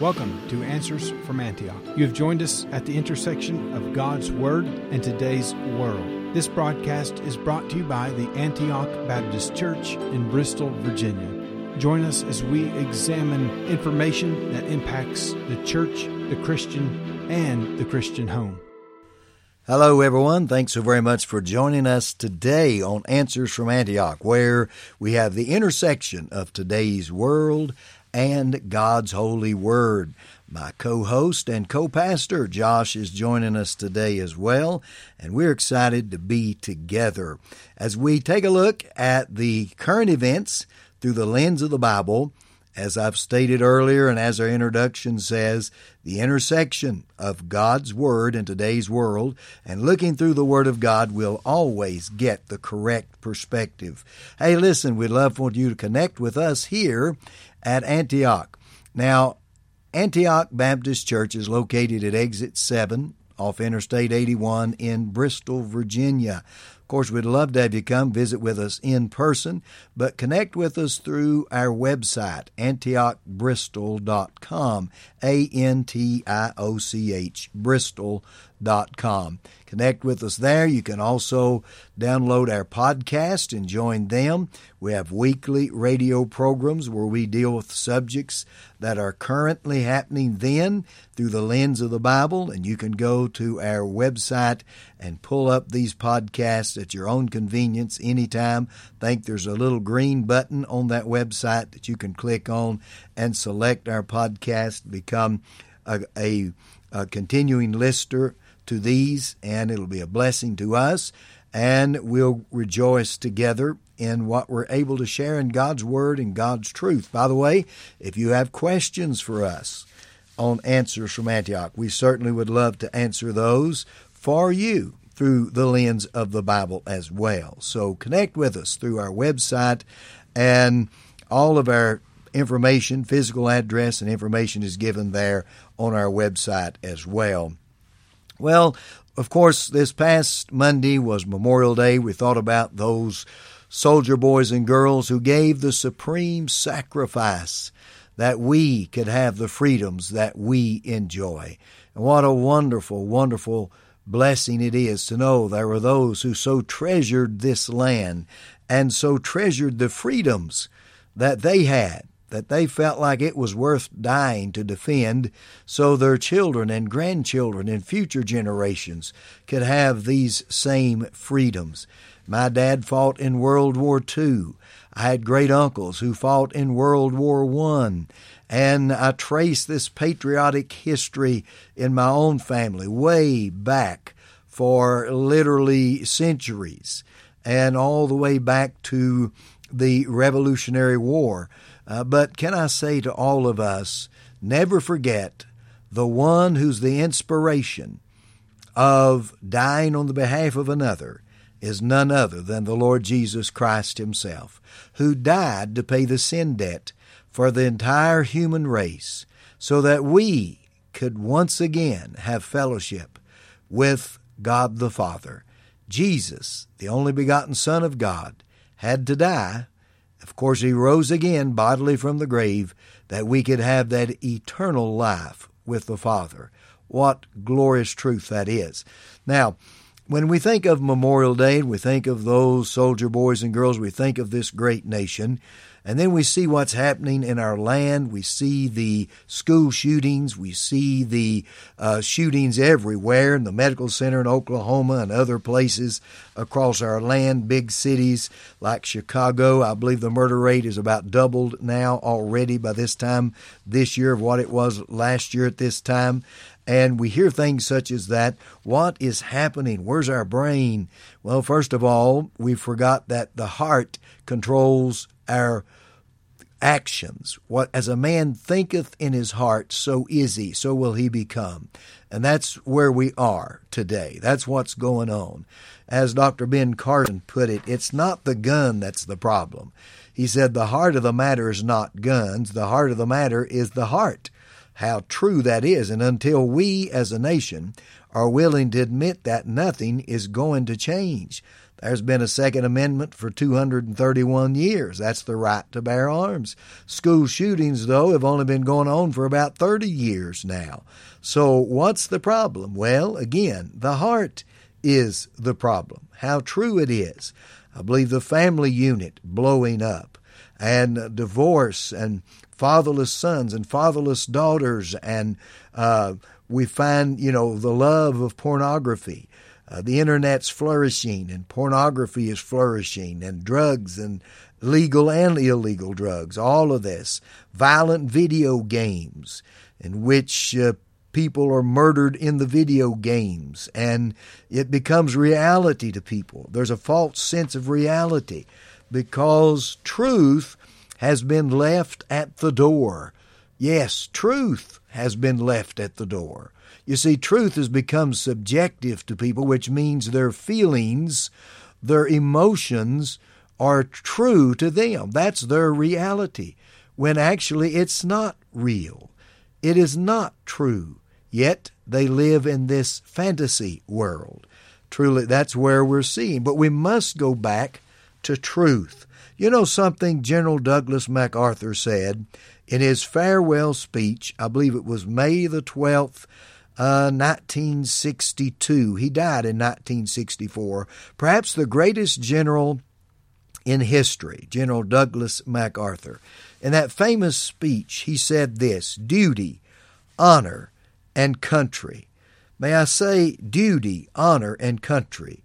Welcome to Answers from Antioch. You have joined us at the intersection of God's Word and today's world. This broadcast is brought to you by the Antioch Baptist Church in Bristol, Virginia. Join us as we examine information that impacts the church, the Christian, and the Christian home. Hello, everyone. Thanks so very much for joining us today on Answers from Antioch, where we have the intersection of today's world and God's holy word. My co host and co pastor, Josh, is joining us today as well, and we're excited to be together as we take a look at the current events through the lens of the Bible. As I've stated earlier, and as our introduction says, the intersection of God's Word in today's world, and looking through the Word of God will always get the correct perspective. Hey, listen, we'd love for you to connect with us here at Antioch. Now, Antioch Baptist Church is located at Exit 7 off Interstate 81 in Bristol, Virginia. Of course, we'd love to have you come visit with us in person, but connect with us through our website, antiochbristol.com, A N T I O C H, bristol.com. Connect with us there. You can also download our podcast and join them. We have weekly radio programs where we deal with subjects that are currently happening then through the lens of the Bible, and you can go to our website and pull up these podcasts at your own convenience anytime. Think there's a little green button on that website that you can click on and select our podcast, become a, a, a continuing lister to these, and it'll be a blessing to us. And we'll rejoice together in what we're able to share in God's Word and God's truth. By the way, if you have questions for us on Answers from Antioch, we certainly would love to answer those for you through the lens of the Bible as well. So connect with us through our website and all of our information, physical address, and information is given there on our website as well. Well, of course, this past Monday was Memorial Day. We thought about those soldier boys and girls who gave the supreme sacrifice that we could have the freedoms that we enjoy. And what a wonderful, wonderful blessing it is to know there were those who so treasured this land and so treasured the freedoms that they had that they felt like it was worth dying to defend so their children and grandchildren and future generations could have these same freedoms. My dad fought in World War II. I had great uncles who fought in World War I. And I trace this patriotic history in my own family way back for literally centuries and all the way back to the Revolutionary War. Uh, but can I say to all of us, never forget the one who's the inspiration of dying on the behalf of another is none other than the Lord Jesus Christ Himself, who died to pay the sin debt for the entire human race so that we could once again have fellowship with God the Father. Jesus, the only begotten Son of God, had to die of course, he rose again bodily from the grave that we could have that eternal life with the Father. What glorious truth that is. Now, when we think of Memorial Day we think of those soldier boys and girls, we think of this great nation. And then we see what's happening in our land. We see the school shootings. We see the uh, shootings everywhere in the medical center in Oklahoma and other places across our land, big cities like Chicago. I believe the murder rate is about doubled now already by this time this year of what it was last year at this time and we hear things such as that. What is happening? Where's our brain? Well, first of all, we forgot that the heart controls our actions. What as a man thinketh in his heart, so is he, so will he become. And that's where we are today. That's what's going on. As Dr. Ben Carson put it, it's not the gun that's the problem. He said the heart of the matter is not guns, the heart of the matter is the heart. How true that is, and until we as a nation are willing to admit that nothing is going to change, There's been a Second Amendment for 231 years. That's the right to bear arms. School shootings, though, have only been going on for about 30 years now. So, what's the problem? Well, again, the heart is the problem. How true it is. I believe the family unit blowing up and divorce and fatherless sons and fatherless daughters and uh, we find you know the love of pornography uh, the internet's flourishing and pornography is flourishing and drugs and legal and illegal drugs, all of this. Violent video games in which uh, people are murdered in the video games and it becomes reality to people. There's a false sense of reality because truth has been left at the door. Yes, truth has been left at the door. You see, truth has become subjective to people, which means their feelings, their emotions are true to them. That's their reality, when actually it's not real. It is not true. Yet they live in this fantasy world. Truly, that's where we're seeing. But we must go back to truth. You know something General Douglas MacArthur said in his farewell speech, I believe it was May the 12th, 1962. Uh, he died in 1964. Perhaps the greatest general in history, General Douglas MacArthur. In that famous speech, he said this duty, honor, and country. May I say duty, honor, and country?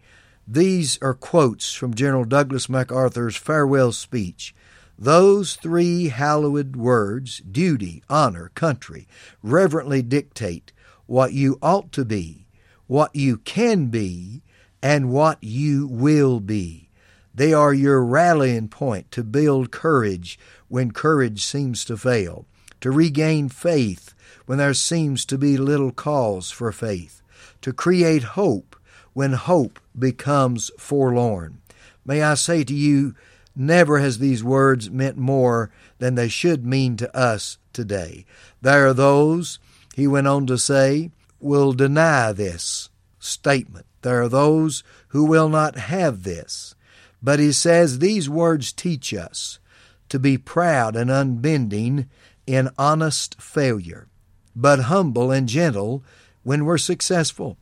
These are quotes from General Douglas MacArthur's farewell speech. Those three hallowed words, duty, honor, country, reverently dictate what you ought to be, what you can be, and what you will be. They are your rallying point to build courage when courage seems to fail, to regain faith when there seems to be little cause for faith, to create hope when hope becomes forlorn. May I say to you, never has these words meant more than they should mean to us today. There are those he went on to say, will deny this statement. There are those who will not have this. But he says these words teach us to be proud and unbending in honest failure, but humble and gentle when we're successful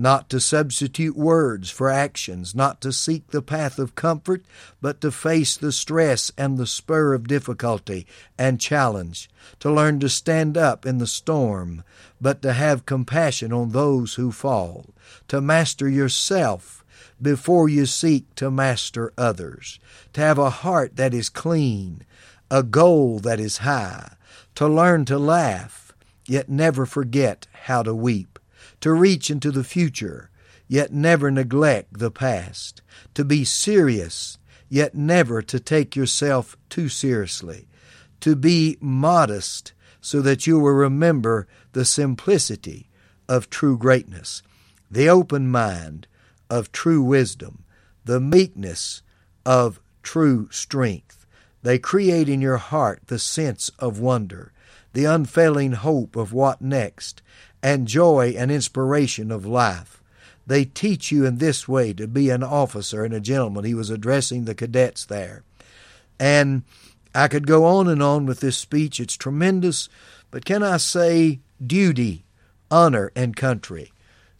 not to substitute words for actions, not to seek the path of comfort, but to face the stress and the spur of difficulty and challenge, to learn to stand up in the storm, but to have compassion on those who fall, to master yourself before you seek to master others, to have a heart that is clean, a goal that is high, to learn to laugh, yet never forget how to weep to reach into the future, yet never neglect the past, to be serious, yet never to take yourself too seriously, to be modest so that you will remember the simplicity of true greatness, the open mind of true wisdom, the meekness of true strength. They create in your heart the sense of wonder, the unfailing hope of what next, and joy and inspiration of life. They teach you in this way to be an officer and a gentleman. He was addressing the cadets there. And I could go on and on with this speech. It's tremendous. But can I say duty, honor, and country?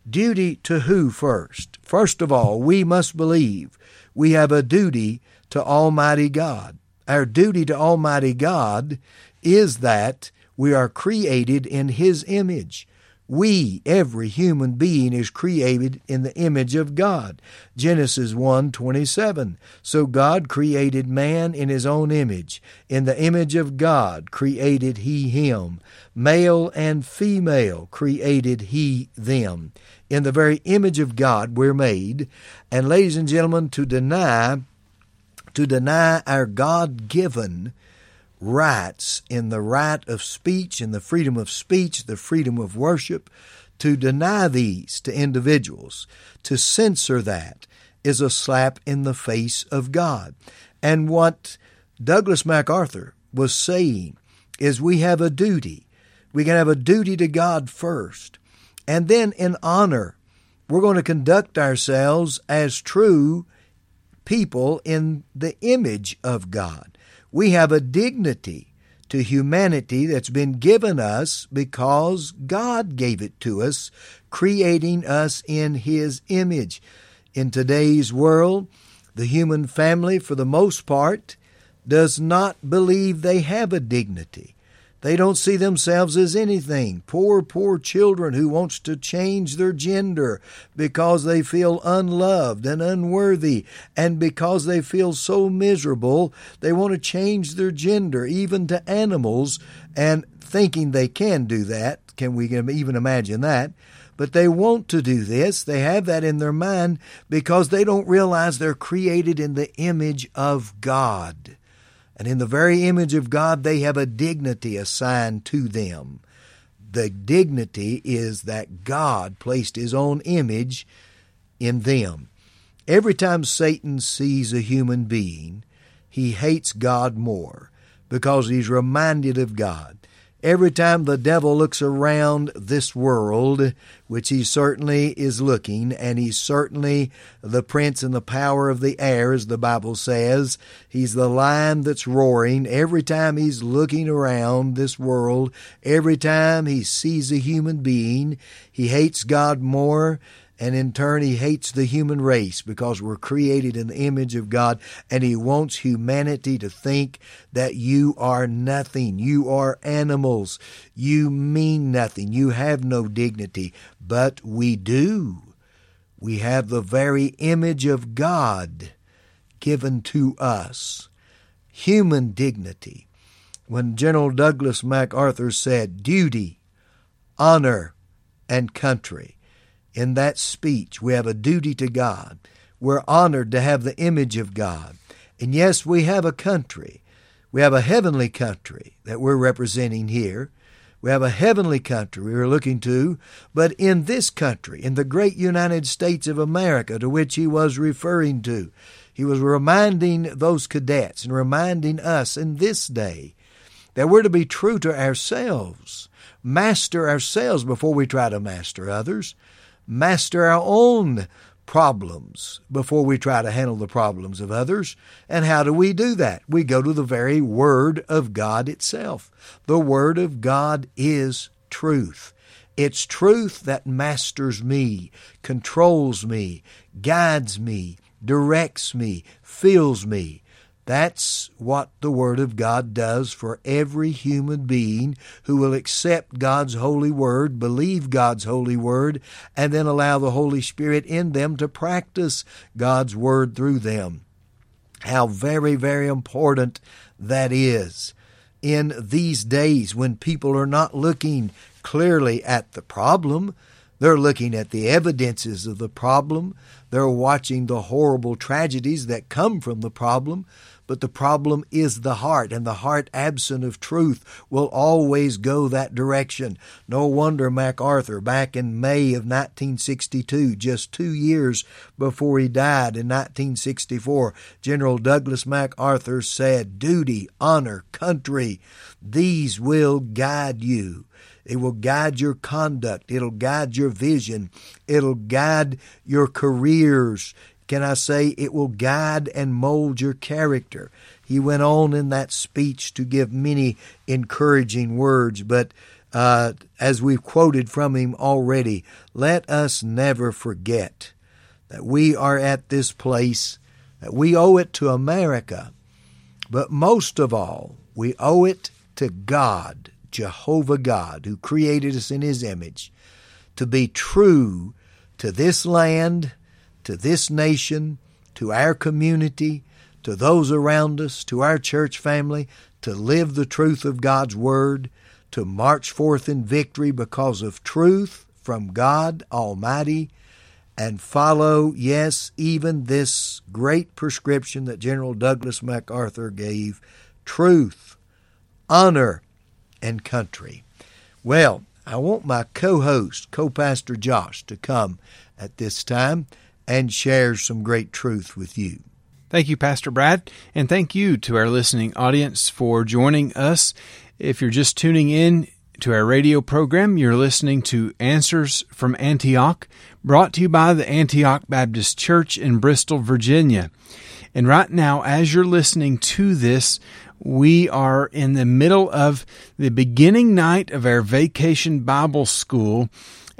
Duty to who first? First of all, we must believe we have a duty to Almighty God. Our duty to Almighty God is that we are created in His image. We, every human being, is created in the image of God. Genesis 1 27. So God created man in his own image. In the image of God created he him. Male and female created he them. In the very image of God we're made. And ladies and gentlemen, to deny to deny our God given rights in the right of speech, in the freedom of speech, the freedom of worship, to deny these to individuals, to censor that, is a slap in the face of God. And what Douglas MacArthur was saying is we have a duty. We can have a duty to God first. And then in honor, we're going to conduct ourselves as true people in the image of God. We have a dignity to humanity that's been given us because God gave it to us, creating us in His image. In today's world, the human family, for the most part, does not believe they have a dignity. They don't see themselves as anything. Poor, poor children who wants to change their gender because they feel unloved and unworthy and because they feel so miserable, they want to change their gender even to animals and thinking they can do that. Can we even imagine that? But they want to do this. They have that in their mind because they don't realize they're created in the image of God. And in the very image of God, they have a dignity assigned to them. The dignity is that God placed His own image in them. Every time Satan sees a human being, he hates God more because he's reminded of God. Every time the devil looks around this world, which he certainly is looking, and he's certainly the prince and the power of the air, as the Bible says, he's the lion that's roaring. Every time he's looking around this world, every time he sees a human being, he hates God more and in turn, he hates the human race because we're created in the image of God, and he wants humanity to think that you are nothing. You are animals. You mean nothing. You have no dignity. But we do. We have the very image of God given to us. Human dignity. When General Douglas MacArthur said, duty, honor, and country in that speech. We have a duty to God. We're honored to have the image of God. And yes, we have a country. We have a heavenly country that we're representing here. We have a heavenly country we are looking to, but in this country, in the great United States of America to which he was referring to, he was reminding those cadets and reminding us in this day that we're to be true to ourselves, master ourselves before we try to master others master our own problems before we try to handle the problems of others. And how do we do that? We go to the very Word of God itself. The Word of God is truth. It's truth that masters me, controls me, guides me, directs me, fills me. That's what the Word of God does for every human being who will accept God's holy Word, believe God's holy Word, and then allow the Holy Spirit in them to practice God's Word through them. How very, very important that is in these days when people are not looking clearly at the problem. They're looking at the evidences of the problem. They're watching the horrible tragedies that come from the problem. But the problem is the heart, and the heart absent of truth will always go that direction. No wonder MacArthur, back in May of 1962, just two years before he died in 1964, General Douglas MacArthur said, Duty, honor, country, these will guide you. It will guide your conduct. It'll guide your vision. It'll guide your careers can I say it will guide and mold your character. He went on in that speech to give many encouraging words, but uh, as we've quoted from him already, let us never forget that we are at this place, that we owe it to America, but most of all, we owe it to God, Jehovah God, who created us in His image, to be true to this land to this nation, to our community, to those around us, to our church family, to live the truth of God's Word, to march forth in victory because of truth from God Almighty, and follow, yes, even this great prescription that General Douglas MacArthur gave truth, honor, and country. Well, I want my co host, co pastor Josh, to come at this time and shares some great truth with you. Thank you, Pastor Brad, and thank you to our listening audience for joining us. If you're just tuning in to our radio program, you're listening to Answers from Antioch, brought to you by the Antioch Baptist Church in Bristol, Virginia. And right now, as you're listening to this, we are in the middle of the beginning night of our vacation Bible school.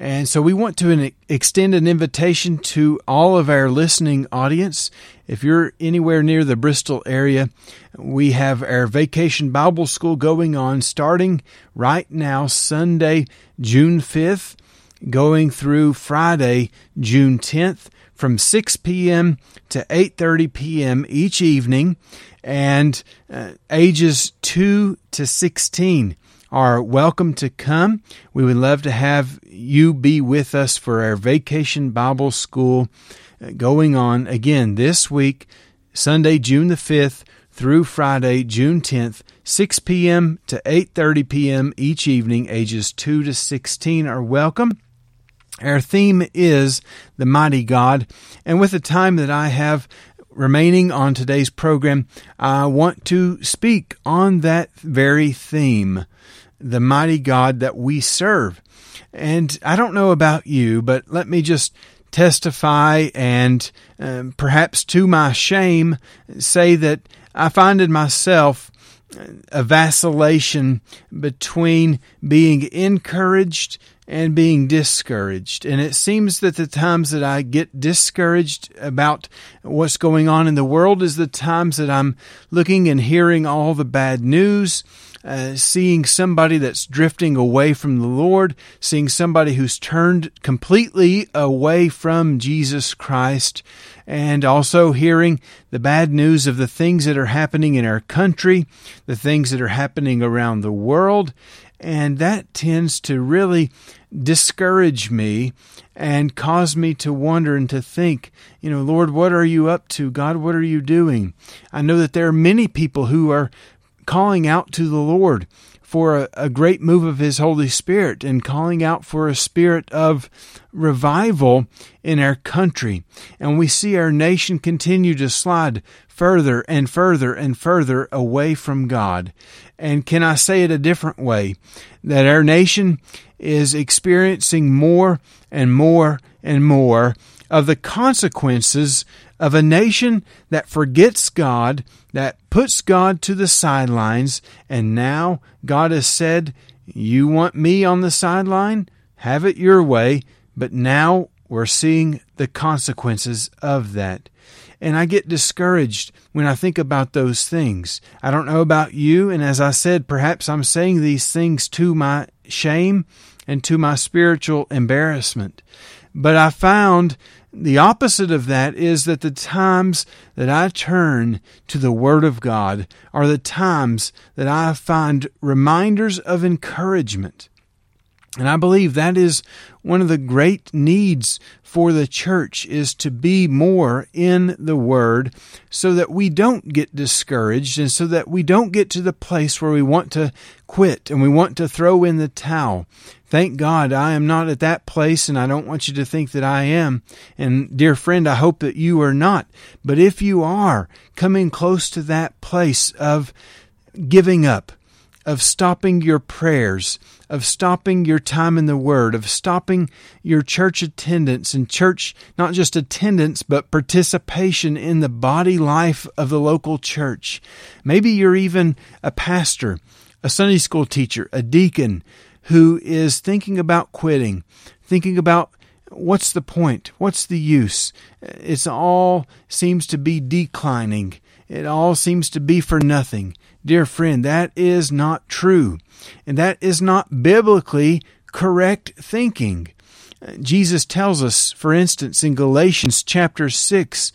And so we want to extend an invitation to all of our listening audience. If you're anywhere near the Bristol area, we have our vacation Bible school going on starting right now, Sunday, June 5th, going through Friday, June 10th from 6 p.m. to 8:30 p.m. each evening and uh, ages 2 to 16 are welcome to come. We would love to have you be with us for our vacation Bible school uh, going on again this week, Sunday, June the 5th through Friday, June 10th, 6 p.m. to 8:30 p.m. each evening. Ages 2 to 16 are welcome. Our theme is the mighty God. And with the time that I have remaining on today's program, I want to speak on that very theme the mighty God that we serve. And I don't know about you, but let me just testify and um, perhaps to my shame say that I find in myself a vacillation between being encouraged and being discouraged. And it seems that the times that I get discouraged about what's going on in the world is the times that I'm looking and hearing all the bad news. Uh, seeing somebody that's drifting away from the Lord, seeing somebody who's turned completely away from Jesus Christ, and also hearing the bad news of the things that are happening in our country, the things that are happening around the world, and that tends to really discourage me and cause me to wonder and to think, you know, Lord, what are you up to? God, what are you doing? I know that there are many people who are calling out to the Lord for a, a, great move of His Holy Spirit and calling out for a spirit of revival in our country. And we see our nation continue to slide further and further and further away from God. And can I say it a different way? That our nation is experiencing more and more and more of the consequences of a nation that forgets God, that puts God to the sidelines, and now God has said, You want me on the sideline? Have it your way. But now we're seeing the consequences of that. And I get discouraged when I think about those things. I don't know about you, and as I said, perhaps I'm saying these things to my shame and to my spiritual embarrassment. But I found the opposite of that is that the times that I turn to the Word of God are the times that I find reminders of encouragement. And I believe that is one of the great needs for the church is to be more in the Word so that we don't get discouraged and so that we don't get to the place where we want to quit and we want to throw in the towel. Thank God I am not at that place and I don't want you to think that I am. And dear friend, I hope that you are not. But if you are coming close to that place of giving up, of stopping your prayers, of stopping your time in the Word, of stopping your church attendance and church, not just attendance, but participation in the body life of the local church. Maybe you're even a pastor, a Sunday school teacher, a deacon who is thinking about quitting, thinking about what's the point? What's the use? It's all seems to be declining. It all seems to be for nothing. Dear friend, that is not true. And that is not biblically correct thinking. Jesus tells us, for instance, in Galatians chapter 6,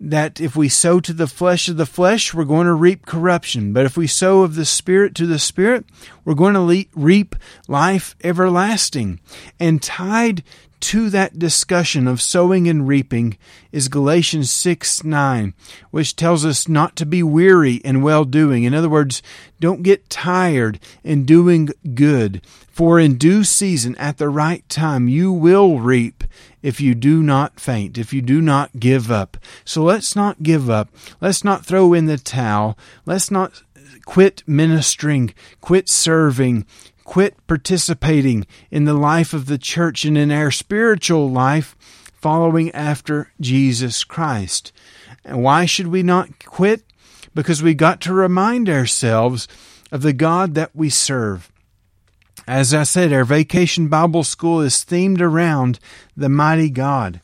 that if we sow to the flesh of the flesh, we're going to reap corruption. But if we sow of the Spirit to the Spirit, we're going to reap life everlasting. And tied to that discussion of sowing and reaping is Galatians 6 9, which tells us not to be weary in well doing. In other words, don't get tired in doing good, for in due season, at the right time, you will reap if you do not faint, if you do not give up. So let's not give up. Let's not throw in the towel. Let's not quit ministering, quit serving, quit participating in the life of the church and in our spiritual life following after Jesus Christ. And why should we not quit? Because we got to remind ourselves of the God that we serve. As I said, our vacation Bible school is themed around the mighty God.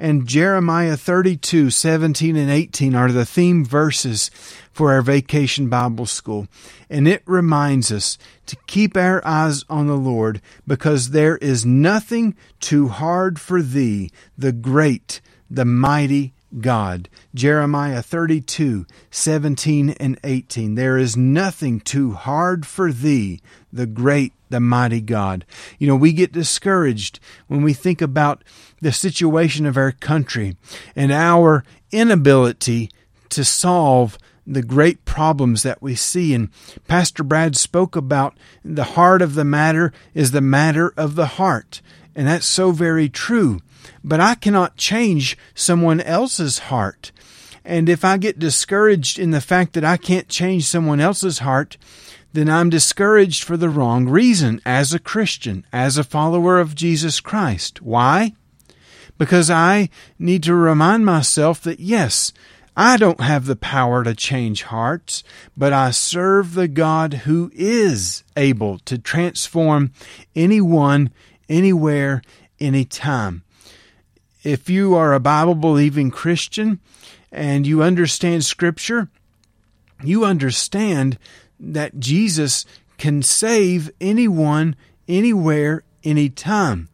And Jeremiah 32, 17 and 18 are the theme verses for our vacation Bible school. And it reminds us to keep our eyes on the Lord because there is nothing too hard for thee, the great, the mighty God. Jeremiah 32, 17 and 18. There is nothing too hard for thee, the great, the mighty God. You know, we get discouraged when we think about the situation of our country and our inability to solve the great problems that we see. And Pastor Brad spoke about the heart of the matter is the matter of the heart. And that's so very true. But I cannot change someone else's heart. And if I get discouraged in the fact that I can't change someone else's heart, then I'm discouraged for the wrong reason as a Christian, as a follower of Jesus Christ. Why? Because I need to remind myself that yes, I don't have the power to change hearts, but I serve the God who is able to transform anyone, anywhere, anytime. If you are a Bible believing Christian and you understand Scripture, you understand that Jesus can save anyone, anywhere, anytime.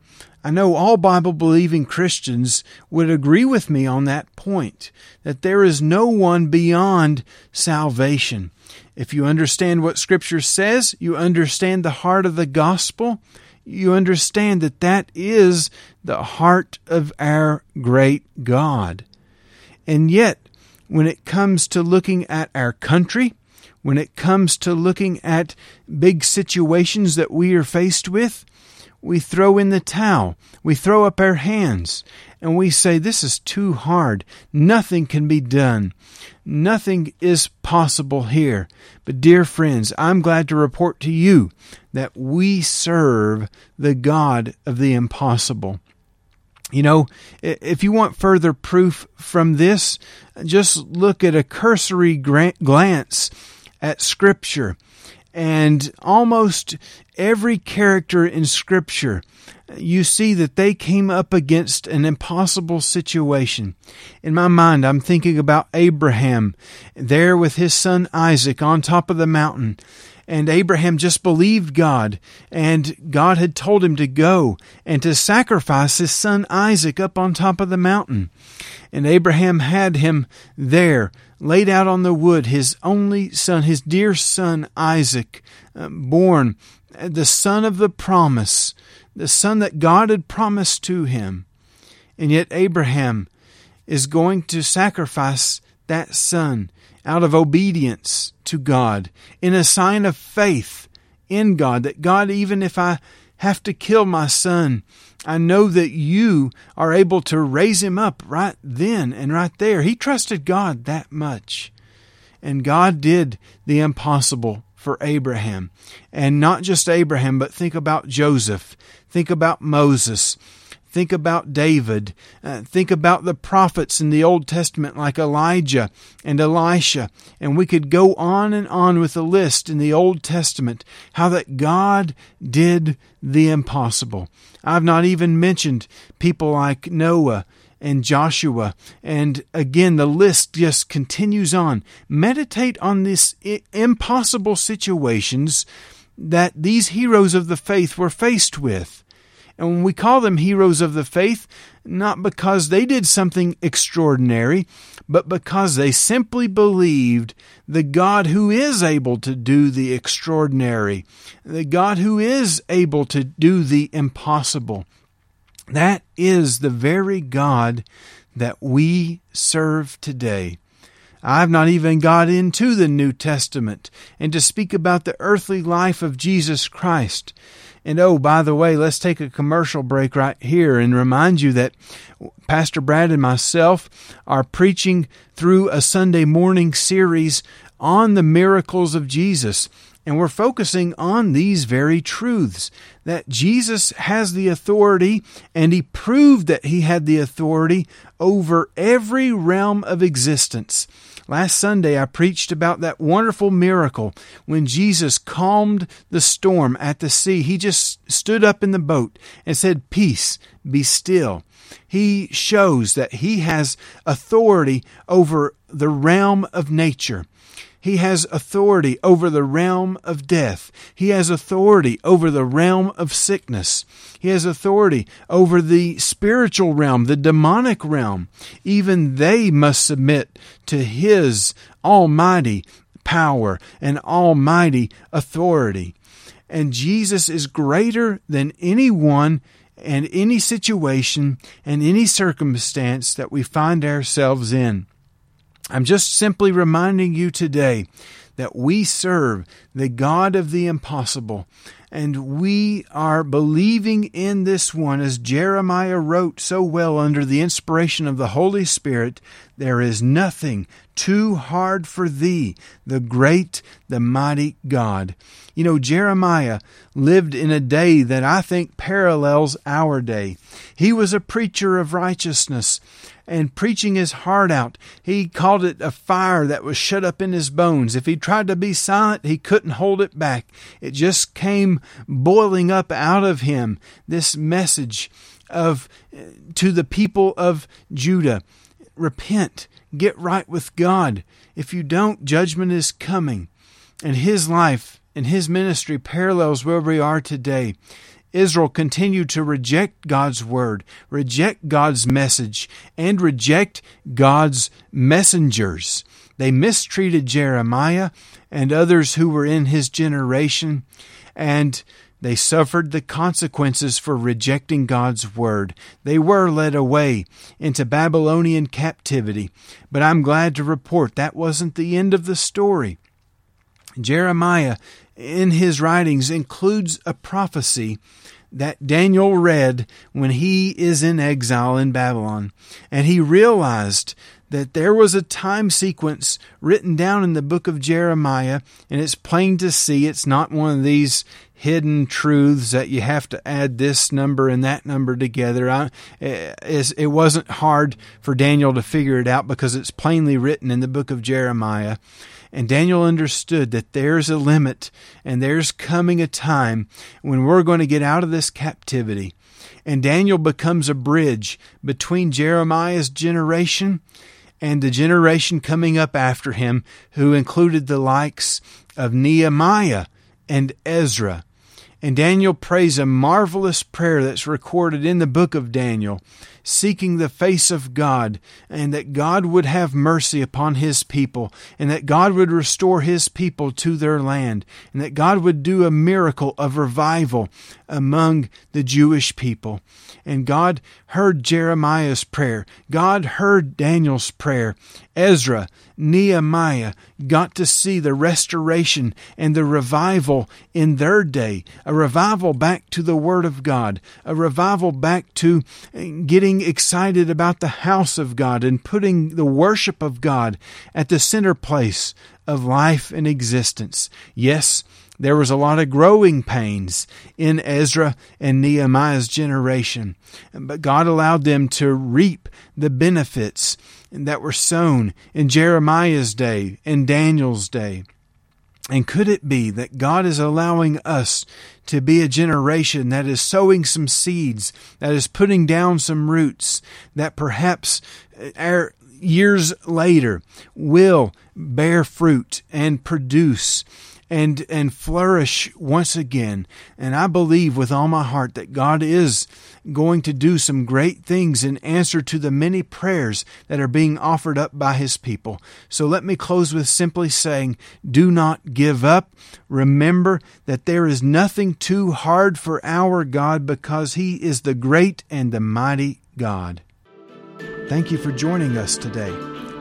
I know all Bible believing Christians would agree with me on that point that there is no one beyond salvation. If you understand what Scripture says, you understand the heart of the gospel, you understand that that is the heart of our great God. And yet, when it comes to looking at our country, when it comes to looking at big situations that we are faced with, we throw in the towel, we throw up our hands, and we say, This is too hard. Nothing can be done. Nothing is possible here. But, dear friends, I'm glad to report to you that we serve the God of the impossible. You know, if you want further proof from this, just look at a cursory glance at Scripture. And almost every character in Scripture, you see that they came up against an impossible situation. In my mind, I'm thinking about Abraham there with his son Isaac on top of the mountain and Abraham just believed God, and God had told him to go and to sacrifice his son Isaac up on top of the mountain. And Abraham had him there, laid out on the wood, his only son, his dear son Isaac, uh, born, the son of the promise, the son that God had promised to him. And yet Abraham is going to sacrifice that son out of obedience to God, in a sign of faith in God, that God, even if I have to kill my son, I know that you are able to raise him up right then and right there. He trusted God that much. And God did the impossible for Abraham. And not just Abraham, but think about Joseph. Think about Moses. Think about David. Uh, think about the prophets in the Old Testament like Elijah and Elisha. And we could go on and on with the list in the Old Testament how that God did the impossible. I've not even mentioned people like Noah and Joshua. And again, the list just continues on. Meditate on these impossible situations that these heroes of the faith were faced with. And we call them heroes of the faith, not because they did something extraordinary, but because they simply believed the God who is able to do the extraordinary, the God who is able to do the impossible. That is the very God that we serve today. I've not even got into the New Testament and to speak about the earthly life of Jesus Christ. And oh, by the way, let's take a commercial break right here and remind you that Pastor Brad and myself are preaching through a Sunday morning series on the miracles of Jesus. And we're focusing on these very truths that Jesus has the authority, and he proved that he had the authority over every realm of existence. Last Sunday, I preached about that wonderful miracle when Jesus calmed the storm at the sea. He just stood up in the boat and said, Peace, be still. He shows that he has authority over the realm of nature. He has authority over the realm of death. He has authority over the realm of sickness. He has authority over the spiritual realm, the demonic realm. Even they must submit to His almighty power and almighty authority. And Jesus is greater than anyone and any situation and any circumstance that we find ourselves in. I'm just simply reminding you today that we serve the God of the impossible. And we are believing in this one, as Jeremiah wrote so well under the inspiration of the Holy Spirit there is nothing too hard for thee, the great, the mighty God. You know, Jeremiah lived in a day that I think parallels our day. He was a preacher of righteousness and preaching his heart out. He called it a fire that was shut up in his bones. If he tried to be silent, he couldn't hold it back. It just came boiling up out of him, this message of eh, to the people of Judah. Repent, get right with God. If you don't, judgment is coming. And his life and his ministry parallels where we are today. Israel continued to reject God's word, reject God's message, and reject God's messengers. They mistreated Jeremiah and others who were in his generation, and they suffered the consequences for rejecting God's word. They were led away into Babylonian captivity. But I'm glad to report that wasn't the end of the story. Jeremiah, in his writings, includes a prophecy that Daniel read when he is in exile in Babylon. And he realized that there was a time sequence written down in the book of Jeremiah, and it's plain to see it's not one of these hidden truths that you have to add this number and that number together. I, it wasn't hard for Daniel to figure it out because it's plainly written in the book of Jeremiah. And Daniel understood that there's a limit and there's coming a time when we're going to get out of this captivity. And Daniel becomes a bridge between Jeremiah's generation and the generation coming up after him, who included the likes of Nehemiah and Ezra. And Daniel prays a marvelous prayer that's recorded in the book of Daniel seeking the face of God, and that God would have mercy upon his people, and that God would restore his people to their land, and that God would do a miracle of revival among the Jewish people. And God heard Jeremiah's prayer. God heard Daniel's prayer. Ezra, Nehemiah got to see the restoration and the revival in their day, a revival back to the Word of God, a revival back to eh, getting excited about the house of God and putting the worship of God at the center place of life and existence. Yes, there was a lot of growing pains in Ezra and Nehemiah's generation, but God allowed them to reap the benefits that were sown in Jeremiah's day and Daniel's day. And could it be that God is allowing us to be a generation that is sowing some seeds, that is putting down some roots, that perhaps uh, our years later will bear fruit and produce and and flourish once again. And I believe with all my heart that God is going to do some great things in answer to the many prayers that are being offered up by his people. So let me close with simply saying, do not give up. Remember that there is nothing too hard for our God because he is the great and the mighty God. Thank you for joining us today.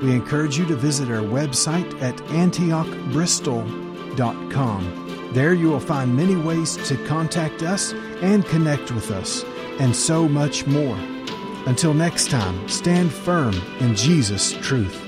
We encourage you to visit our website at antiochbristol.com there you will find many ways to contact us and connect with us, and so much more. Until next time, stand firm in Jesus' truth.